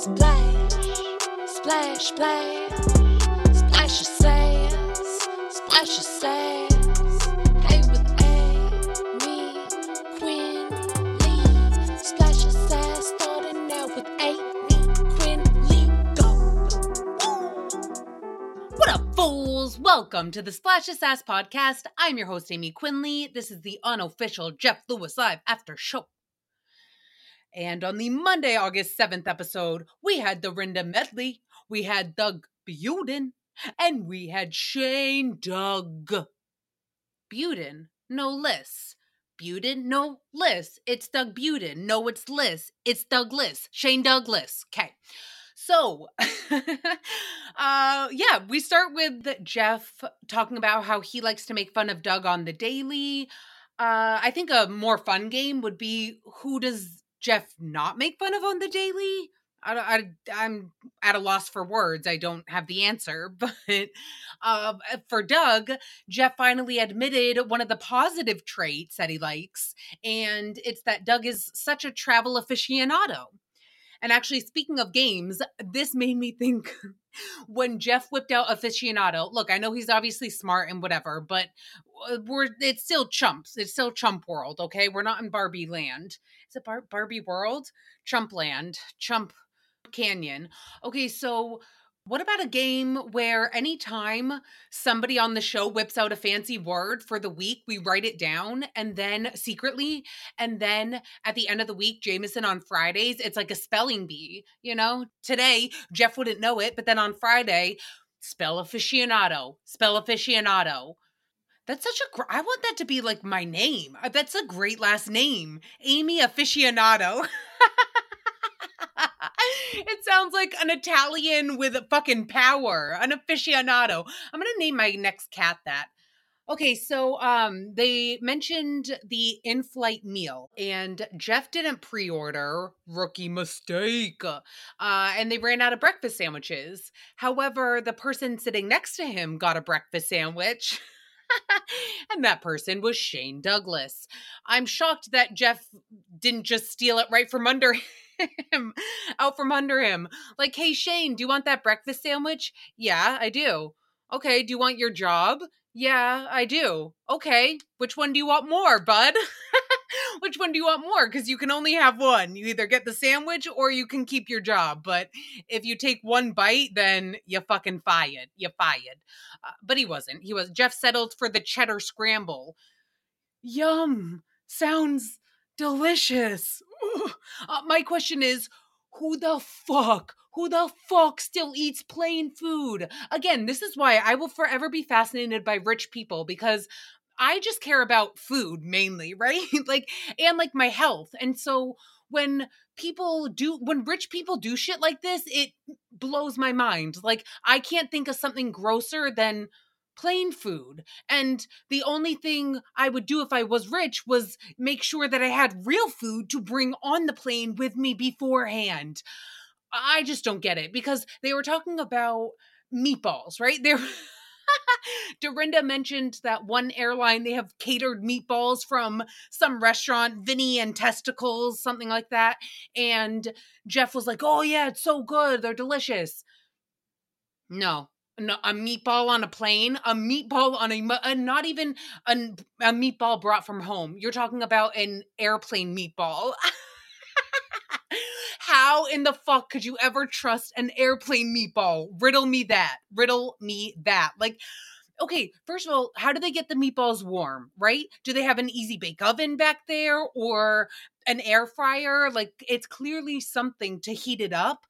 Splash, splash, splash, splash your sass, splash your. Hey with Amy, Quinn, Lee, splash your. Starting with Amy, Quinn, Lee, go. What up, fools? Welcome to the Splash of Sass podcast. I'm your host, Aymee Quinnley. This is the unofficial Jeff Lewis Live After Show. And on the Monday, August 7th episode, we had Dorinda Medley, we had Doug Budin, and we had Shane Doug. Budin, no less. Budin, no Liz. It's Doug Budin. No, it's Liz. It's Doug Douglas. Shane Douglas. Okay. So, uh, yeah, we start with Jeff talking about how he likes to make fun of Doug on the daily. Uh, I think a more fun game would be who does Jeff not make fun of on the daily? I, I, I'm at a loss for words. I don't have the answer. But uh, for Doug, Jeff finally admitted one of the positive traits that he likes, and it's that Doug is such a travel aficionado. And actually, speaking of games, this made me think when Jeff whipped out aficionado. Look, I know he's obviously smart and whatever, but uh, we're it's still chumps. It's still chump world, okay? We're not in Barbie land. Is it Bar- Barbie world? Chump land, chump canyon. Okay, so what about a game where anytime somebody on the show whips out a fancy word for the week, we write it down and then secretly, and then at the end of the week, Jameson on Fridays, it's like a spelling bee, you know? Today, Jeff wouldn't know it, but then on Friday, spell aficionado, spell aficionado. That's such a gr- I want that to be like my name. Uh, That's a great last name. Aymee Aficionado. it sounds like an Italian with fucking power, an aficionado. I'm to name my next cat that. Okay, so um they mentioned the in-flight meal and Jeff didn't pre-order, rookie mistake. Uh and they ran out of breakfast sandwiches. However, the person sitting next to him got a breakfast sandwich. and that person was Shane Douglas. I'm shocked that Jeff didn't just steal it right from under him, out from under him. Like, hey, Shane, do you want that breakfast sandwich? Yeah, I do. Okay, do you want your job? Yeah, I do. Okay, which one do you want more, bud? which one do you want more? Because you can only have one. You either get the sandwich or you can keep your job. But if you take one bite, then you fucking fired. You fired. Uh, but he wasn't. He was. Jeff settled for the cheddar scramble. Yum. Sounds delicious. Uh, my question is who the fuck who the fuck still eats plain food again this is why i will forever be fascinated by rich people because i just care about food mainly right? Like and like my health and so when people do when rich people do shit like this it blows my mind. Like i can't think of something grosser than plain food and the only thing i would do if i was rich was make sure that i had real food to bring on the plane with me beforehand. I just don't get it because they were talking about meatballs right? There Dorinda mentioned that one airline they have catered meatballs from some restaurant, Vinny and Testicles, something like that. And Jeff was like, "Oh yeah, it's so good. They're delicious." No, no, a meatball on a plane, a meatball on a, uh, not even a, a meatball brought from home. You're talking about an airplane meatball. How in the fuck could you ever trust an airplane meatball? Riddle me that. Riddle me that. Like, okay, first of all, how do they get the meatballs warm, right? Do they have an easy bake oven back there or an air fryer? Like, it's clearly something to heat it up.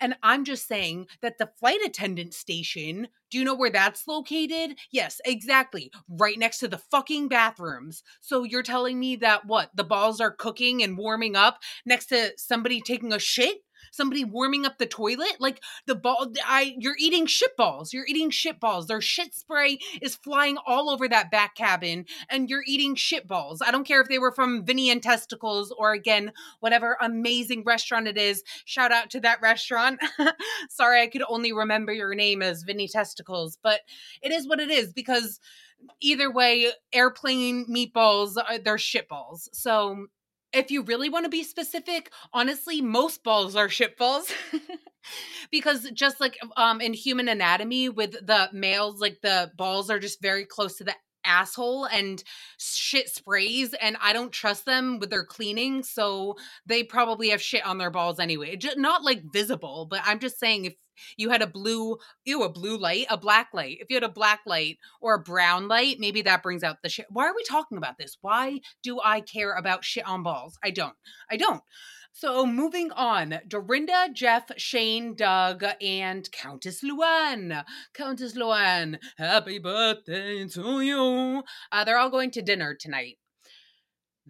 And I'm just saying that the flight attendant station, do you know where that's located? Yes, exactly. Right next to the fucking bathrooms. So you're telling me that what? The balls are cooking and warming up next to somebody taking a shit? Somebody warming up the toilet? Like the ball I you're eating shit balls. You're eating shit balls. Their shit spray is flying all over that back cabin and you're eating shit balls. I don't care if they were from Vinny and Testicles or again whatever amazing restaurant it is. Shout out to that restaurant. Sorry, I could only remember your name as Vinny Testicles, but it is what it is because either way, airplane meatballs, uh, they're shitballs. So if you really want to be specific, honestly, most balls are shit balls. because just like um in human anatomy with the males like the balls are just very close to the asshole and shit sprays and I don't trust them with their cleaning so they probably have shit on their balls anyway. Just not like visible, but I'm just saying if you had a blue ew a blue light, a black light. If you had a black light or a brown light, maybe that brings out the shit. Why are we talking about this? Why do I care about shit on balls? I don't. I don't. So moving on, Dorinda, Jeff, Shane, Doug, and Countess Luann. Countess Luann, happy birthday to you. Uh, they're all going to dinner tonight.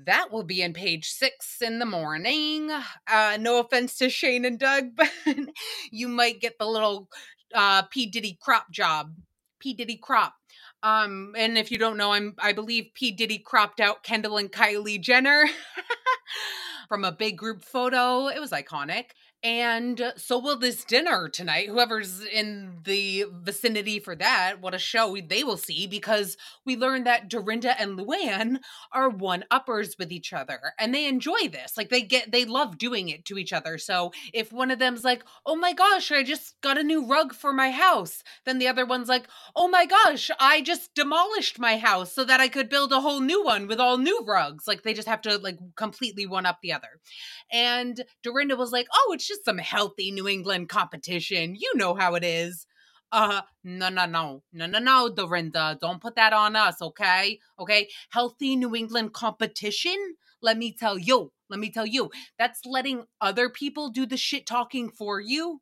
That will be in page six in the morning. Uh, no offense to Shane and Doug, but you might get the little uh, P Diddy crop job. P Diddy crop. Um, and if you don't know, I'm I believe P Diddy cropped out Kendall and Kylie Jenner. from a big group photo. It was iconic. And so will this dinner tonight. Whoever's in the vicinity for that, what a show they will see because we learned that Dorinda and Luann are one uppers with each other and they enjoy this. Like they get, they love doing it to each other. So if one of them's like, oh my gosh, I just got a new rug for my house, then the other one's like, oh my gosh, I just demolished my house so that I could build a whole new one with all new rugs. Like they just have to like completely one up the other. And Dorinda was like, oh, it's just some healthy New England competition. You know how it is. Uh, no, no, no, no, no, no, Dorinda. Don't put that on us, okay? Okay. Healthy New England competition? Let me tell you, let me tell you, that's letting other people do the shit talking for you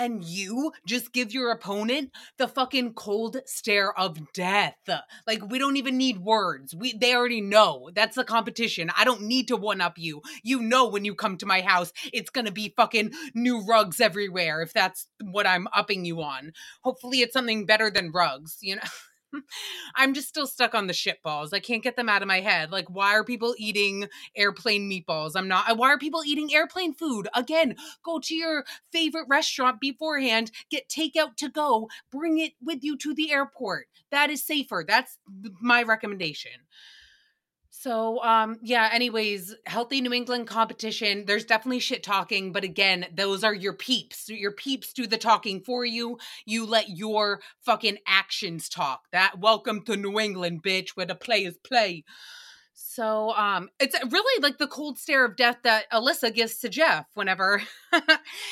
and you just give your opponent the fucking cold stare of death. Like we don't even need words. We they already know. That's the competition. I don't need to one up you. You know when you come to my house, it's going to be fucking new rugs everywhere if that's what I'm upping you on. Hopefully it's something better than rugs, you know. I'm just still stuck on the shit balls. I can't get them out of my head. Like, why are people eating airplane meatballs? I'm not. Why are people eating airplane food? Again, go to your favorite restaurant beforehand, get takeout to go, bring it with you to the airport. That is safer. That's my recommendation. So, um, yeah, anyways, healthy New England competition. There's definitely shit talking, but again, those are your peeps. Your peeps do the talking for you. You let your fucking actions talk. That welcome to New England, bitch, where the players play. So, um, it's really like the cold stare of death that Alyssa gives to Jeff whenever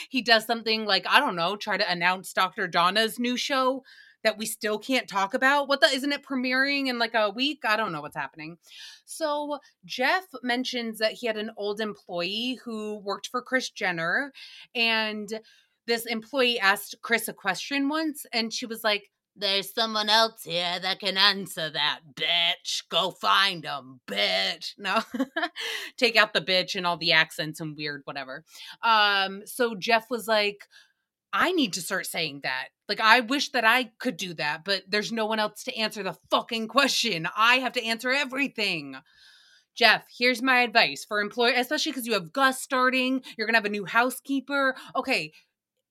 he does something like, I don't know, try to announce Dr. Donna's new show that we still can't talk about. What the isn't it premiering in like a week? I don't know what's happening. So Jeff mentions that he had an old employee who worked for Kris Jenner and this employee asked Kris a question once and she was like there's someone else here that can answer that, bitch. Go find them, bitch. No, take out the bitch and all the accents and weird whatever. Um, so Jeff was like, I need to start saying that. Like, I wish that I could do that, but there's no one else to answer the fucking question. I have to answer everything. Jeff, here's my advice for employer, especially because you have Gus starting, you're gonna have a new housekeeper. Okay,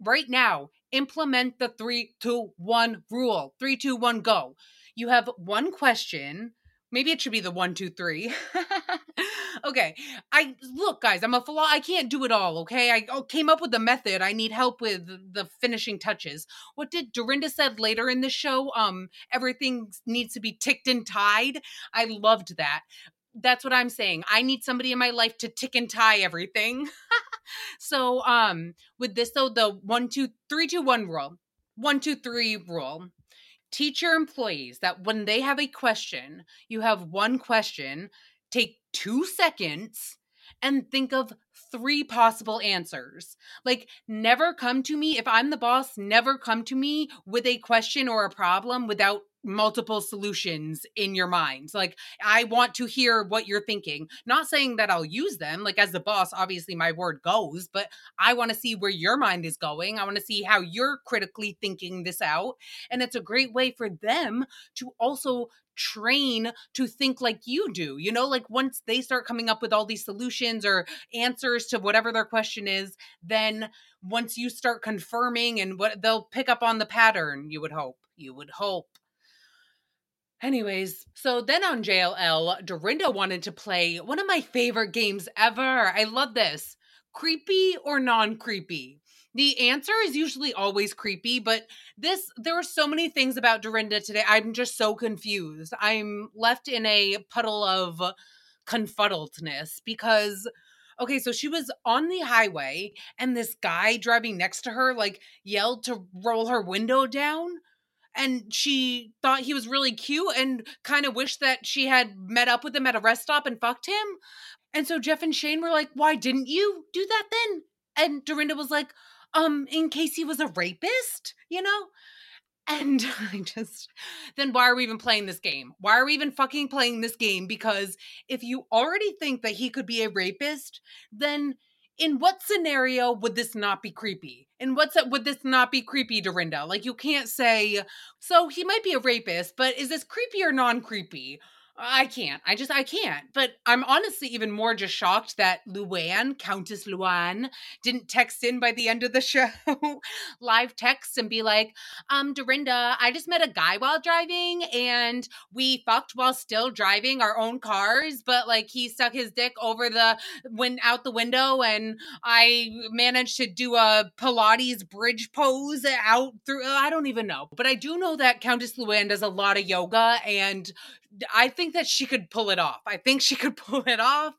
right now, implement the three, two, one rule. Three, two, one, go. You have one question Maybe it should be the one, two, three. okay. I look, guys, I'm a philo- I can't do it all. Okay. I oh, came up with the method. I need help with the finishing touches. What did Dorinda said later in the show? Um, everything needs to be ticked and tied. I loved that. That's what I'm saying. I need somebody in my life to tick and tie everything. so, um, with this though, the one, two, three, two, one rule, one, two, three rule teach your employees that when they have a question, you have one question, take two seconds and think of three possible answers. Like, never come to me, if I'm the boss, never come to me with a question or a problem without multiple solutions in your mind. Like, I want to hear what you're thinking. Not saying that I'll use them. Like, as the boss, obviously my word goes, but I want to see where your mind is going. I want to see how you're critically thinking this out. And it's a great way for them to also train to think like you do. You know, like once they start coming up with all these solutions or answers to whatever their question is, then once you start confirming and what they'll pick up on the pattern, you would hope. You would hope. Anyways, so then on JLL, Dorinda wanted to play one of my favorite games ever. I love this creepy or non creepy. The answer is usually always creepy, but this, there are so many things about Dorinda today. I'm just so confused. I'm left in a puddle of confuddledness because okay, so she was on the highway and this guy driving next to her like yelled to roll her window down and she thought he was really cute and kind of wished that she had met up with him at a rest stop and fucked him. And so Jeff and Shane were like, "Why didn't you do that then?" And Dorinda was like, "Um, in case he was a rapist, you know?" And I just, then why are we even playing this game? Why are we even fucking playing this game? Because if you already think that he could be a rapist, then in what scenario would this not be creepy? In what would this not be creepy, Dorinda? Like you can't say, so he might be a rapist, but is this creepy or non creepy? I can't. I just I can't. But I'm honestly even more just shocked that Luann, Countess Luann, didn't text in by the end of the show, live text and be like, um, Dorinda, I just met a guy while driving and we fucked while still driving our own cars, but like he stuck his dick over the went out the window and I managed to do a Pilates bridge pose out through I don't even know. But I do know that Countess Luann does a lot of yoga and I think that she could pull it off. I think she could pull it off.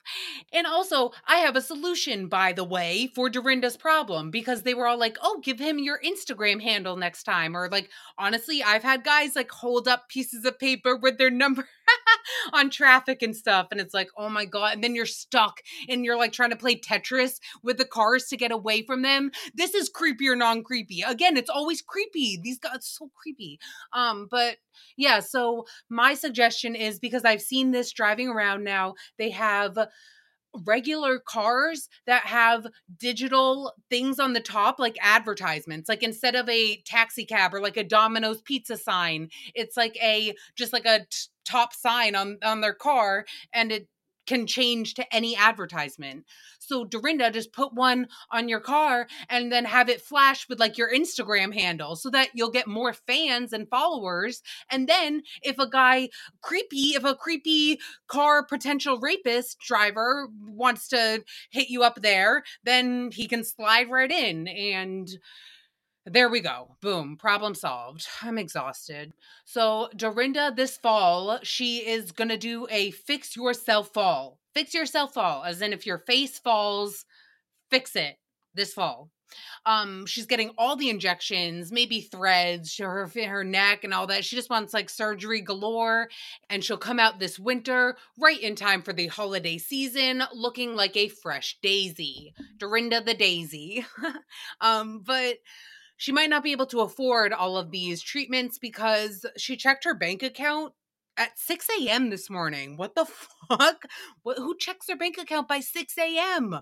And also, I have a solution, by the way, for Dorinda's problem because they were all like, oh, give him your Instagram handle next time. Or, like, honestly, I've had guys like hold up pieces of paper with their number on traffic and stuff. And it's like, oh my God. And then you're stuck and you're like trying to play Tetris with the cars to get away from them. This is creepy or non creepy. Again, it's always creepy. These guys so creepy. Um, but yeah, so my suggestion is because I've seen this driving around now, they have regular cars that have digital things on the top like advertisements like instead of a taxi cab or like a domino's pizza sign it's like a just like a t- top sign on on their car and it can change to any advertisement. So Dorinda just put one on your car and then have it flash with like your Instagram handle so that you'll get more fans and followers. And then if a guy creepy, if a creepy car potential rapist driver wants to hit you up there, then he can slide right in and there we go. Boom. Problem solved. I'm exhausted. So, Dorinda, this fall, she is going to do a fix yourself fall. Fix yourself fall, as in if your face falls, fix it this fall. Um, she's getting all the injections, maybe threads, her her neck and all that. She just wants like surgery galore, and she'll come out this winter right in time for the holiday season, looking like a fresh daisy, Dorinda the Daisy. um, but she might not be able to afford all of these treatments because she checked her bank account at 6 a.m. this morning. What the fuck? What, who checks their bank account by 6 a.m.?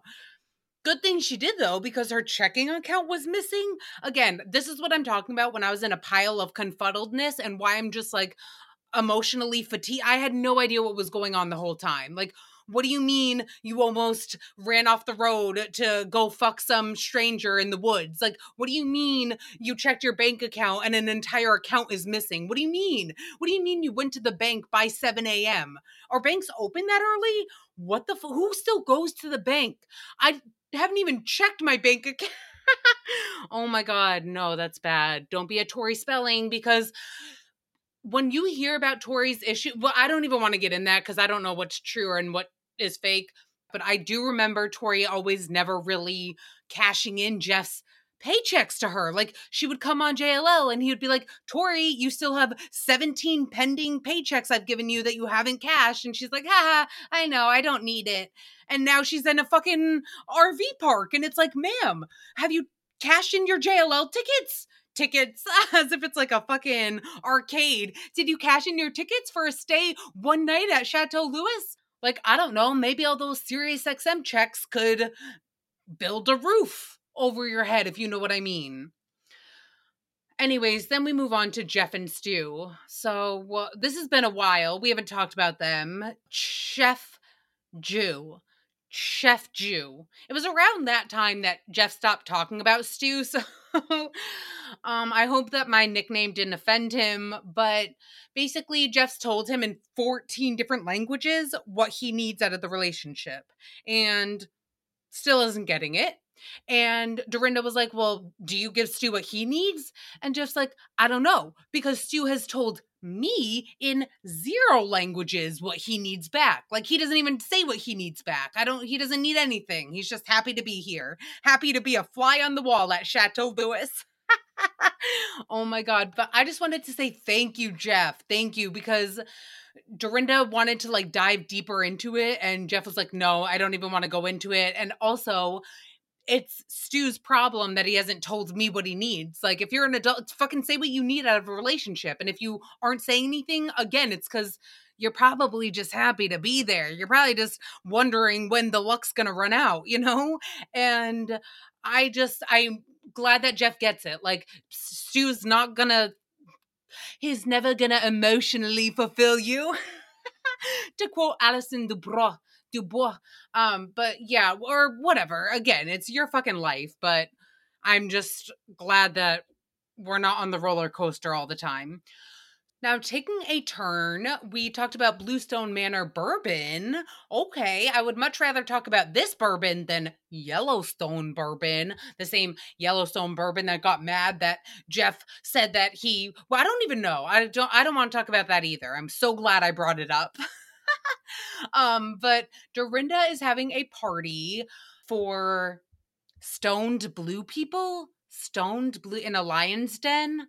Good thing she did though, because her checking account was missing. Again, this is what I'm talking about when I was in a pile of confuddledness and why I'm just like emotionally fatigued. I had no idea what was going on the whole time. Like, what do you mean you almost ran off the road to go fuck some stranger in the woods? Like, what do you mean you checked your bank account and an entire account is missing? What do you mean? What do you mean you went to the bank by 7 a.m.? Are banks open that early? What the f- who still goes to the bank? I haven't even checked my bank account. oh my god, no, that's bad. Don't be a Tori Spelling because when you hear about Tori's issue, well, I don't even want to get in that because I don't know what's true and what is fake. But I do remember Tori always never really cashing in Jeff's paychecks to her. Like she would come on JLL and he would be like, Tori, you still have 17 pending paychecks I've given you that you haven't cashed. And she's like, haha, I know, I don't need it. And now she's in a fucking RV park. And it's like, ma'am, have you cashed in your JLL tickets? Tickets as if it's like a fucking arcade. Did you cash in your tickets for a stay one night at Chateau Lewis? Like, I don't know, maybe all those Sirius XM checks could build a roof over your head, if you know what I mean. Anyways, then we move on to Jeff and Stu. So, well, this has been a while. We haven't talked about them. Chef Jew. Chef Jew. It was around that time that Jeff stopped talking about Stu, so um, I hope that my nickname didn't offend him, but basically, Jeff's told him in 14 different languages what he needs out of the relationship and still isn't getting it. And Dorinda was like, Well, do you give Stu what he needs? And Jeff's like, I don't know, because Stu has told me in zero languages what he needs back. Like he doesn't even say what he needs back. I don't he doesn't need anything. He's just happy to be here. Happy to be a fly on the wall at Chateau Lewis. oh my god, but I just wanted to say thank you Jeff. Thank you because Dorinda wanted to like dive deeper into it and Jeff was like, "No, I don't even want to go into it." And also it's Stu's problem that he hasn't told me what he needs. Like, if you're an adult, fucking say what you need out of a relationship. And if you aren't saying anything, again, it's because you're probably just happy to be there. You're probably just wondering when the luck's gonna run out, you know? And I just, I'm glad that Jeff gets it. Like, Stu's not gonna, he's never gonna emotionally fulfill you. to quote Alison Dubrow, Dubois. Um, but yeah, or whatever. Again, it's your fucking life, but I'm just glad that we're not on the roller coaster all the time. Now, taking a turn, we talked about Bluestone Manor bourbon. Okay, I would much rather talk about this bourbon than Yellowstone bourbon, the same Yellowstone bourbon that got mad that Jeff said that he. Well, I don't even know. I don't. I don't want to talk about that either. I'm so glad I brought it up. um, but Dorinda is having a party for stoned blue people, stoned blue in a lion's den.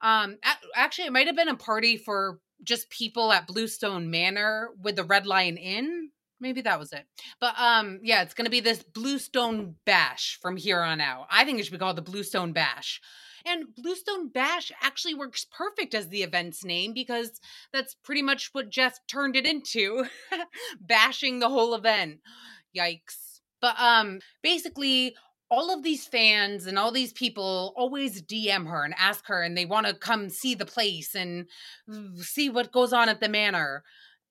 Um, actually, it might have been a party for just people at Bluestone Manor with the Red Lion Inn. Maybe that was it. But um, yeah, it's gonna be this Bluestone Bash from here on out. I think it should be called the Bluestone Bash. And Bluestone Bash actually works perfect as the event's name because that's pretty much what Jeff turned it into bashing the whole event. Yikes. But um basically all of these fans and all these people always DM her and ask her and they want to come see the place and see what goes on at the manor.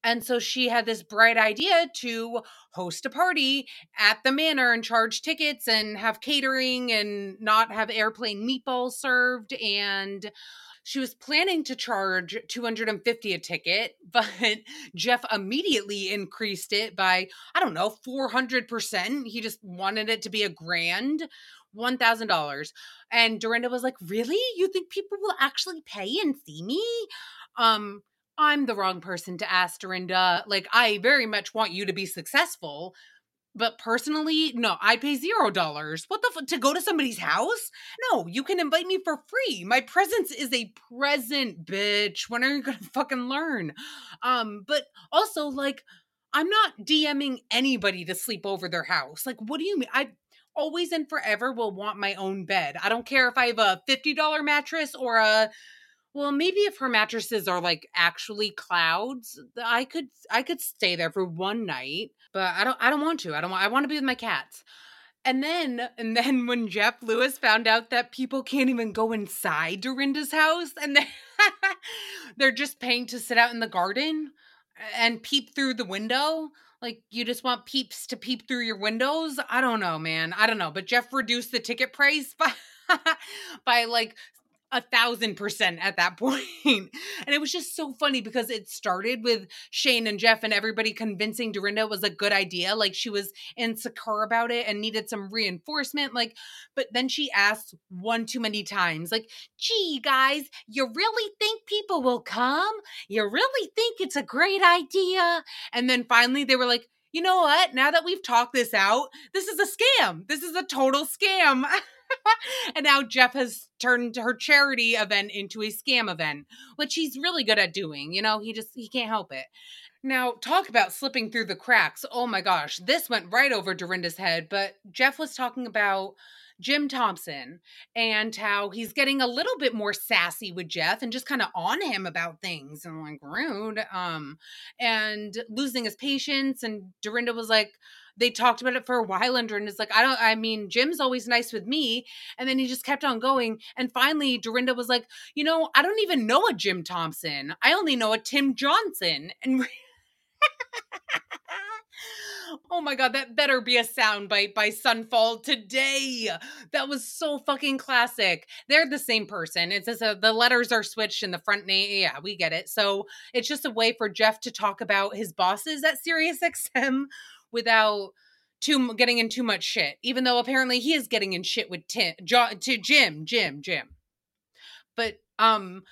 And so she had this bright idea to host a party at the manor and charge tickets and have catering and not have airplane meatballs served. And she was planning to charge 250 a ticket, but Jeff immediately increased it by, I don't know, 400%. He just wanted it to be a grand. $1,000. And Dorinda was like, Really? You think people will actually pay and see me? Um, I'm the wrong person to ask Dorinda. Like, I very much want you to be successful. But personally, no, I pay zero dollars. What the fuck? To go to somebody's house? No, you can invite me for free. My presence is a present, bitch. When are you gonna fucking learn? Um, but also, like, I'm not DMing anybody to sleep over their house. Like, what do you mean? I always and forever will want my own bed. I don't care if I have a $50 mattress or a well, maybe if her mattresses are like actually clouds, I could I could stay there for one night, but I don't I don't want to. I don't want I want to be with my cats. And then and then when Jeff Lewis found out that people can't even go inside Dorinda's house and they they're just paying to sit out in the garden and peep through the window, like you just want peeps to peep through your windows? I don't know, man. I don't know, but Jeff reduced the ticket price by by like a thousand percent at that point. and it was just so funny because it started with Shane and Jeff and everybody convincing Dorinda was a good idea. Like she was insecure about it and needed some reinforcement. Like, but then she asked one too many times, like, gee, guys, you really think people will come? You really think it's a great idea? And then finally they were like, you know what? Now that we've talked this out, this is a scam. This is a total scam. and now Jeff has turned her charity event into a scam event, which he's really good at doing. You know, he just he can't help it. Now, talk about slipping through the cracks. Oh my gosh, this went right over Dorinda's head, but Jeff was talking about Jim Thompson and how he's getting a little bit more sassy with Jeff and just kind of on him about things and like rude um and losing his patience and Dorinda was like they talked about it for a while and Dorinda's like, I don't, I mean, Jim's always nice with me. And then he just kept on going. And finally, Dorinda was like, you know, I don't even know a Jim Thompson. I only know a Tim Johnson. And Oh my god, that better be a soundbite by Sunfall today. That was so fucking classic. They're the same person. It's just a, the letters are switched in the front name. Yeah, we get it. So it's just a way for Jeff to talk about his bosses at SiriusXM without too getting in too much shit. Even though apparently he is getting in shit with Tim, jo, to Jim, Jim, Jim. But um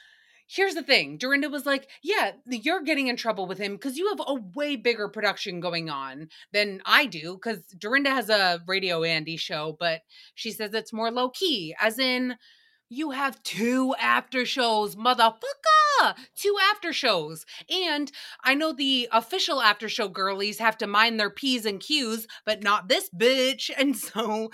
here's the thing dorinda was like yeah you're getting in trouble with him because you have a way bigger production going on than i do because dorinda has a radio andy show but she says it's more low-key as in you have two after shows motherfucker two after shows and i know the official after show girlies have to mind their p's and q's but not this bitch and so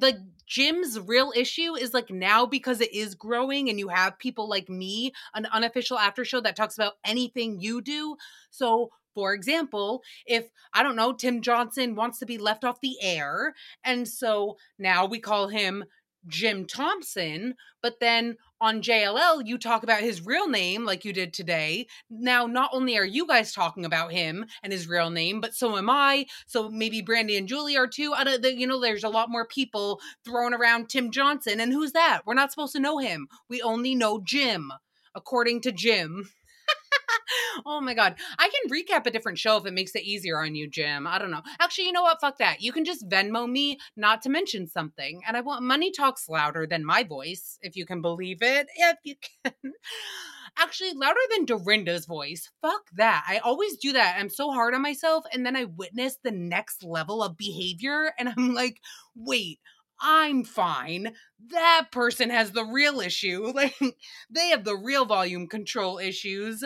like Jim's real issue is like now because it is growing and you have people like me, an unofficial after show that talks about anything you do. So, for example, if I don't know, Tim Johnson wants to be left off the air, and so now we call him Jim Thompson, but then on JLL, you talk about his real name like you did today. Now, not only are you guys talking about him and his real name, but so am I. So maybe Brandy and Julie are too. Of the, you know, there's a lot more people throwing around Tim Johnson. And who's that? We're not supposed to know him. We only know Jim, according to Jim. Oh my god. I can recap a different show if it makes it easier on you, Jim. I don't know. Actually, you know what? Fuck that. You can just Venmo me not to mention something. And I want money talks louder than my voice, if you can believe it. If you can. Actually, louder than Dorinda's voice. Fuck that. I always do that. I'm so hard on myself. And then I witness the next level of behavior. And I'm like, wait, I'm fine. That person has the real issue. Like they have the real volume control issues.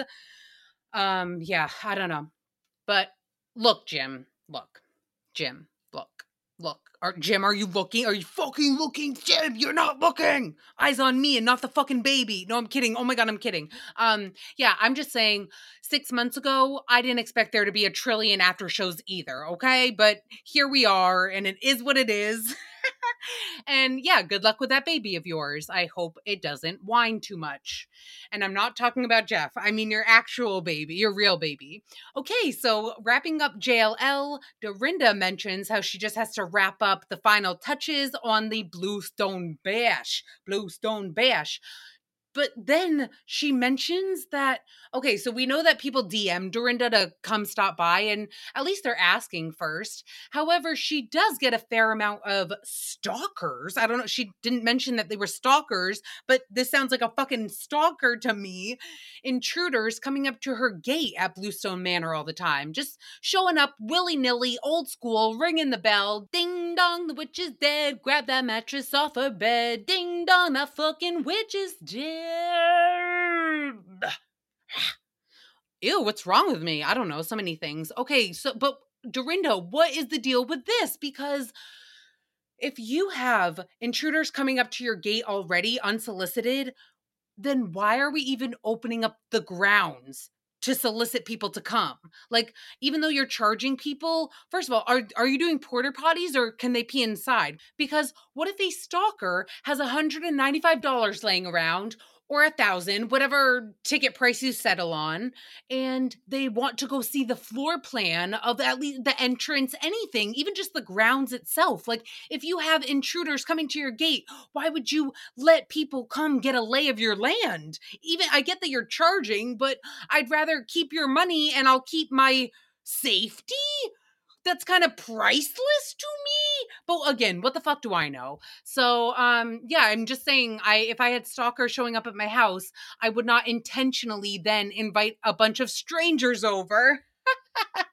Um, yeah, I don't know. But look, Jim, look. Jim, look. Look. Are, Jim, are you looking? Are you fucking looking? Jim, you're not looking. Eyes on me and not the fucking baby. No, I'm kidding. Oh my god, I'm kidding. Um, yeah, I'm just saying 6 months ago, I didn't expect there to be a trillion after shows either, okay? But here we are and it is what it is. and yeah, good luck with that baby of yours. I hope it doesn't whine too much. And I'm not talking about Jeff. I mean your actual baby, your real baby. Okay, so wrapping up JLL, Dorinda mentions how she just has to wrap up the final touches on the Bluestone Bash. Bluestone Bash. But then she mentions that, okay, so we know that people DM Dorinda to come stop by, and at least they're asking first. However, she does get a fair amount of stalkers. I don't know, she didn't mention that they were stalkers, but this sounds like a fucking stalker to me. Intruders coming up to her gate at Bluestone Manor all the time, just showing up willy nilly, old school, ringing the bell. Ding dong, the witch is dead. Grab that mattress off her bed. Ding dong, that fucking witch is dead. Ew, what's wrong with me? I don't know, so many things. Okay, so, but Dorinda, what is the deal with this? Because if you have intruders coming up to your gate already unsolicited, then why are we even opening up the grounds to solicit people to come. Like, even though you're charging people, first of all, are, are you doing porter potties or can they pee inside? Because what if a stalker has $195 laying around or a thousand, whatever ticket price you settle on, and they want to go see the floor plan of at least the entrance, anything, even just the grounds itself. Like, if you have intruders coming to your gate, why would you let people come get a lay of your land? Even I get that you're charging, but I'd rather keep your money and I'll keep my safety that's kind of priceless to me. But again, what the fuck do I know? So um yeah, I'm just saying I if I had stalkers showing up at my house, I would not intentionally then invite a bunch of strangers over.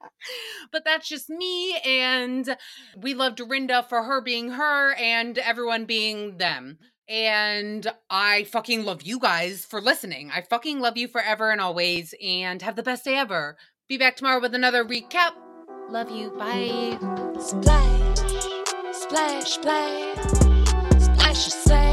but that's just me and we love Dorinda for her being her and everyone being them. And I fucking love you guys for listening. I fucking love you forever and always and have the best day ever. Be back tomorrow with another recap. Love you. Bye. Splash, splash, splash, splash yourself.